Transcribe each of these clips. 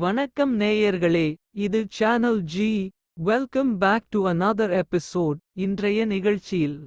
வணக்கம் நேயர்களே இது channel G welcome back to another episode இன்றைய நிகழ்ச்சியில்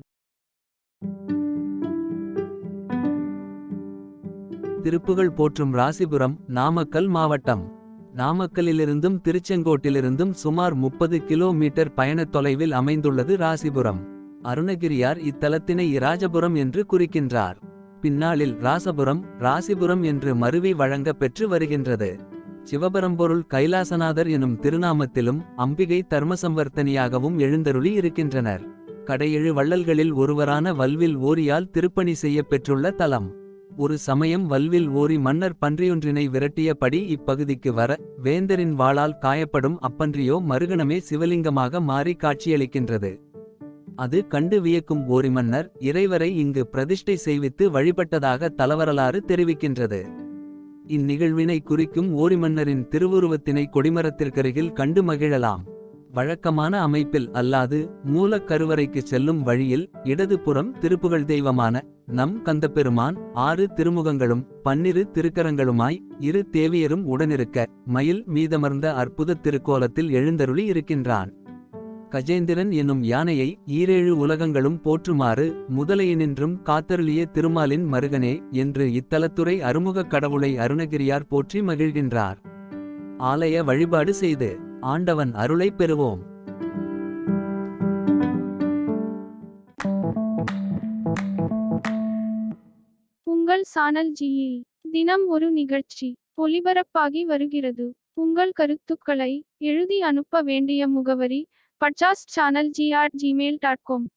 திருப்புகள் போற்றும் ராசிபுரம் நாமக்கல் மாவட்டம். நாமக்கலிலிருந்தும் திருச்செங்கோட்டிலிருந்தும் சுமார் முப்பது கிலோமீட்டர் பயணத் தொலைவில் அமைந்துள்ளது ராசிபுரம். அருணகிரியார் இத்தலத்தினை இராஜபுரம் என்று குறிக்கின்றார். பின்னாளில் ராசபுரம் ராசிபுரம் என்று மருவி வழங்கப் பெற்று வருகின்றது. சிவபரம்பொருள் கைலாசநாதர் எனும் திருநாமத்திலும் அம்பிகை தர்மசம்வர்த்தனியாகவும் எழுந்தருளி இருக்கின்றனர். கடையெழு வள்ளல்களில் ஒருவரான வல்வில் ஓரியால் திருப்பணி செய்யப் பெற்றுள்ள தலம். ஒரு சமயம் வல்வில் ஓரி மன்னர் பன்றியொன்றினை விரட்டியபடி இப்பகுதிக்கு வர வேந்தரின் வாளால் காயப்படும் அப்பன்றியோ மறுகணமே சிவலிங்கமாக மாறி காட்சியளிக்கின்றது. அது கண்டு வியக்கும் ஓரி மன்னர் இறைவரை இங்கு பிரதிஷ்டை செய்வித்து வழிபட்டதாக தலவரலாறு தெரிவிக்கின்றது. இந்நிகழ்வினை குறிக்கும் ஓரிமன்னரின் திருவுருவத்தினை கொடிமரத்திற்கருகில் கண்டு மகிழலாம். வழக்கமான அமைப்பில் அல்லாது மூலக் கருவறைக்கு செல்லும் வழியில் இடதுபுறம் திருப்புகழ் தெய்வமான நம் கந்தப்பெருமான் ஆறு திருமுகங்களும் பன்னிரு திருக்கரங்களுமாய் இரு தேவியரும் உடனிருக்க மயில் மீதமர்ந்த அற்புத திருக்கோலத்தில் எழுந்தருளி இருக்கின்றான். கஜேந்திரன் என்னும் யானையை ஈரேழு உலகங்களும் போற்றுமாறு முதலையினின்றும் காத்தருளிய திருமாலின் மருகனே என்று இத்தலத்துறை அருமுகக் கடவுளை அருணகிரியார் போற்றி மகிழ்கின்றார். ஆலய வழிபாடு செய்து ஆண்டவன் அருளை பெறுவோம். உங்கள் சானல் ஜியில் தினம் ஒரு நிகழ்ச்சி ஒலிபரப்பாகி வருகிறது. உங்கள் கருத்துக்களை எழுதி அனுப்ப வேண்டிய முகவரி podcast channel gr gmail.com